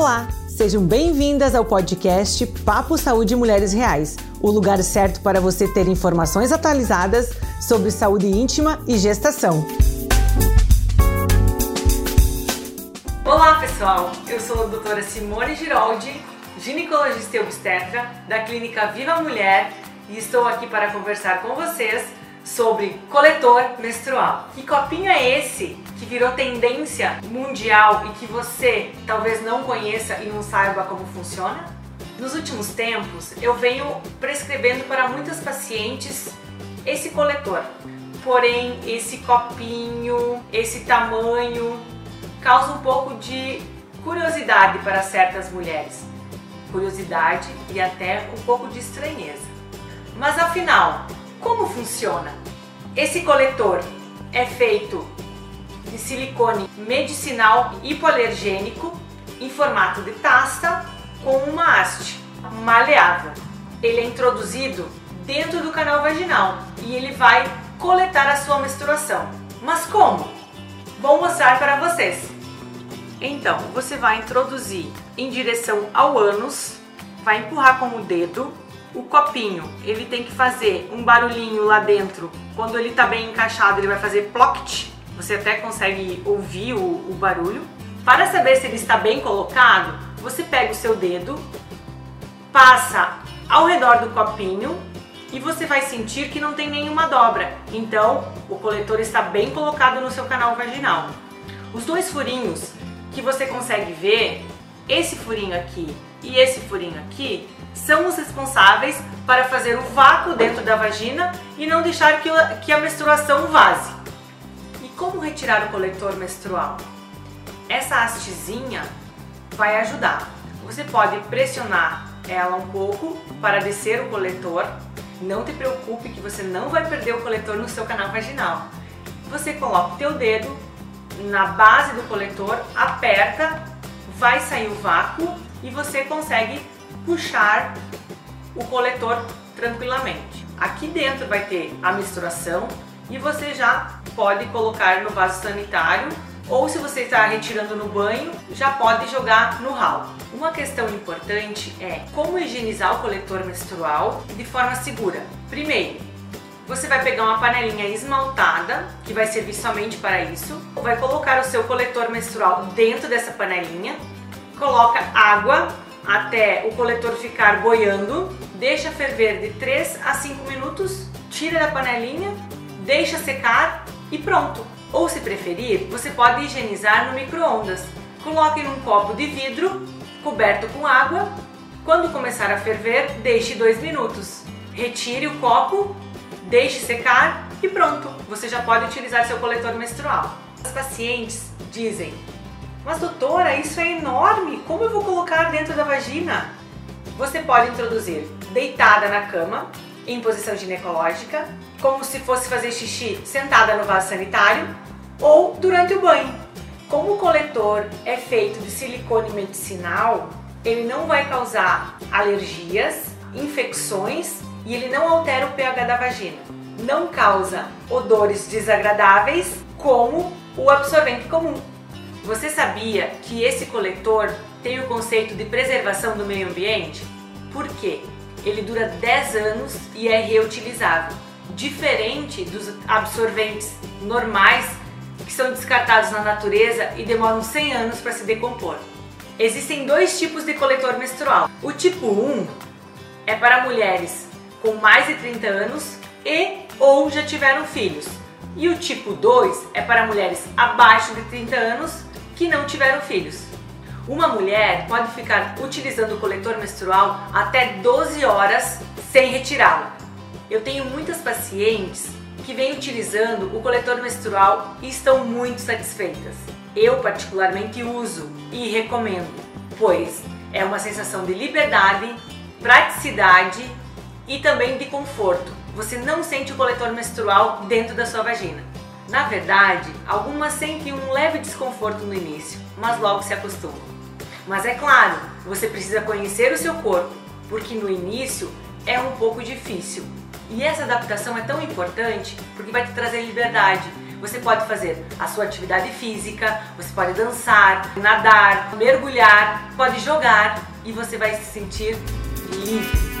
Olá, sejam bem-vindas ao podcast Papo Saúde Mulheres Reais, o lugar certo para você ter informações atualizadas sobre saúde íntima e gestação. Olá pessoal, eu sou a doutora Simone Giroldi, ginecologista e obstetra da Clínica Viva Mulher e estou aqui para conversar com vocês sobre coletor menstrual. Que copinho é esse que virou tendência mundial e que você talvez não conheça e não saiba como funciona? Nos últimos tempos, eu venho prescrevendo para muitas pacientes esse coletor. Porém, esse copinho, esse tamanho, causa um pouco de curiosidade para certas mulheres. Curiosidade e até um pouco de estranheza. Mas afinal, como funciona? Esse coletor é feito de silicone medicinal hipoalergênico em formato de taça com uma haste maleável. Ele é introduzido dentro do canal vaginal e ele vai coletar a sua menstruação. Mas como? Vou mostrar para vocês. Então, você vai introduzir em direção ao ânus, vai empurrar com o dedo o copinho, ele tem que fazer um barulhinho lá dentro. Quando ele está bem encaixado, ele vai fazer ploct. Você até consegue ouvir o, o barulho. Para saber se ele está bem colocado, você pega o seu dedo, passa ao redor do copinho e você vai sentir que não tem nenhuma dobra. Então, o coletor está bem colocado no seu canal vaginal. Os dois furinhos que você consegue ver, esse furinho aqui e esse furinho aqui, são os responsáveis para fazer o vácuo dentro da vagina e não deixar que, a menstruação vaze. E como retirar o coletor menstrual? Essa hastezinha vai ajudar. Você pode pressionar ela um pouco para descer o coletor. Não te preocupe que você não vai perder o coletor no seu canal vaginal. Você coloca o teu dedo na base do coletor, aperta, vai sair o vácuo e você consegue puxar o coletor tranquilamente. Aqui dentro vai ter a menstruação e você já pode colocar no vaso sanitário ou se você está retirando no banho, já pode jogar no ralo. Uma questão importante é como higienizar o coletor menstrual de forma segura. Primeiro, você vai pegar uma panelinha esmaltada, que vai servir somente para isso, vai colocar o seu coletor menstrual dentro dessa panelinha, coloca água até o coletor ficar boiando, deixa ferver de 3 a 5 minutos, tira da panelinha, deixa secar e pronto. Ou se preferir, você pode higienizar no micro-ondas. Coloque num copo de vidro coberto com água. Quando começar a ferver, deixe 2 minutos. Retire o copo, deixe secar e pronto. Você já pode utilizar seu coletor menstrual. As pacientes dizem mas doutora, isso é enorme, como eu vou colocar dentro da vagina? Você pode introduzir deitada na cama, em posição ginecológica, como se fosse fazer xixi sentada no vaso sanitário, ou durante o banho. Como o coletor é feito de silicone medicinal, ele não vai causar alergias, infecções e ele não altera o pH da vagina. Não causa odores desagradáveis como o absorvente comum. Você sabia que esse coletor tem o conceito de preservação do meio ambiente? Por quê? Ele dura 10 anos e é reutilizável, diferente dos absorventes normais que são descartados na natureza e demoram 100 anos para se decompor. Existem dois tipos de coletor menstrual. O tipo 1 é para mulheres com mais de 30 anos e ou já tiveram filhos. E o tipo 2 é para mulheres abaixo de 30 anos que não tiveram filhos. Uma mulher pode ficar utilizando o coletor menstrual até 12 horas sem retirá-lo. Eu tenho muitas pacientes que vêm utilizando o coletor menstrual e estão muito satisfeitas. Eu particularmente uso e recomendo, pois é uma sensação de liberdade, praticidade e também de conforto. Você não sente o coletor menstrual dentro da sua vagina. Na verdade, algumas sentem um leve desconforto no início, mas logo se acostumam. Mas é claro, você precisa conhecer o seu corpo, porque no início é um pouco difícil. E essa adaptação é tão importante porque vai te trazer liberdade. Você pode fazer a sua atividade física, você pode dançar, nadar, mergulhar, pode jogar e você vai se sentir livre.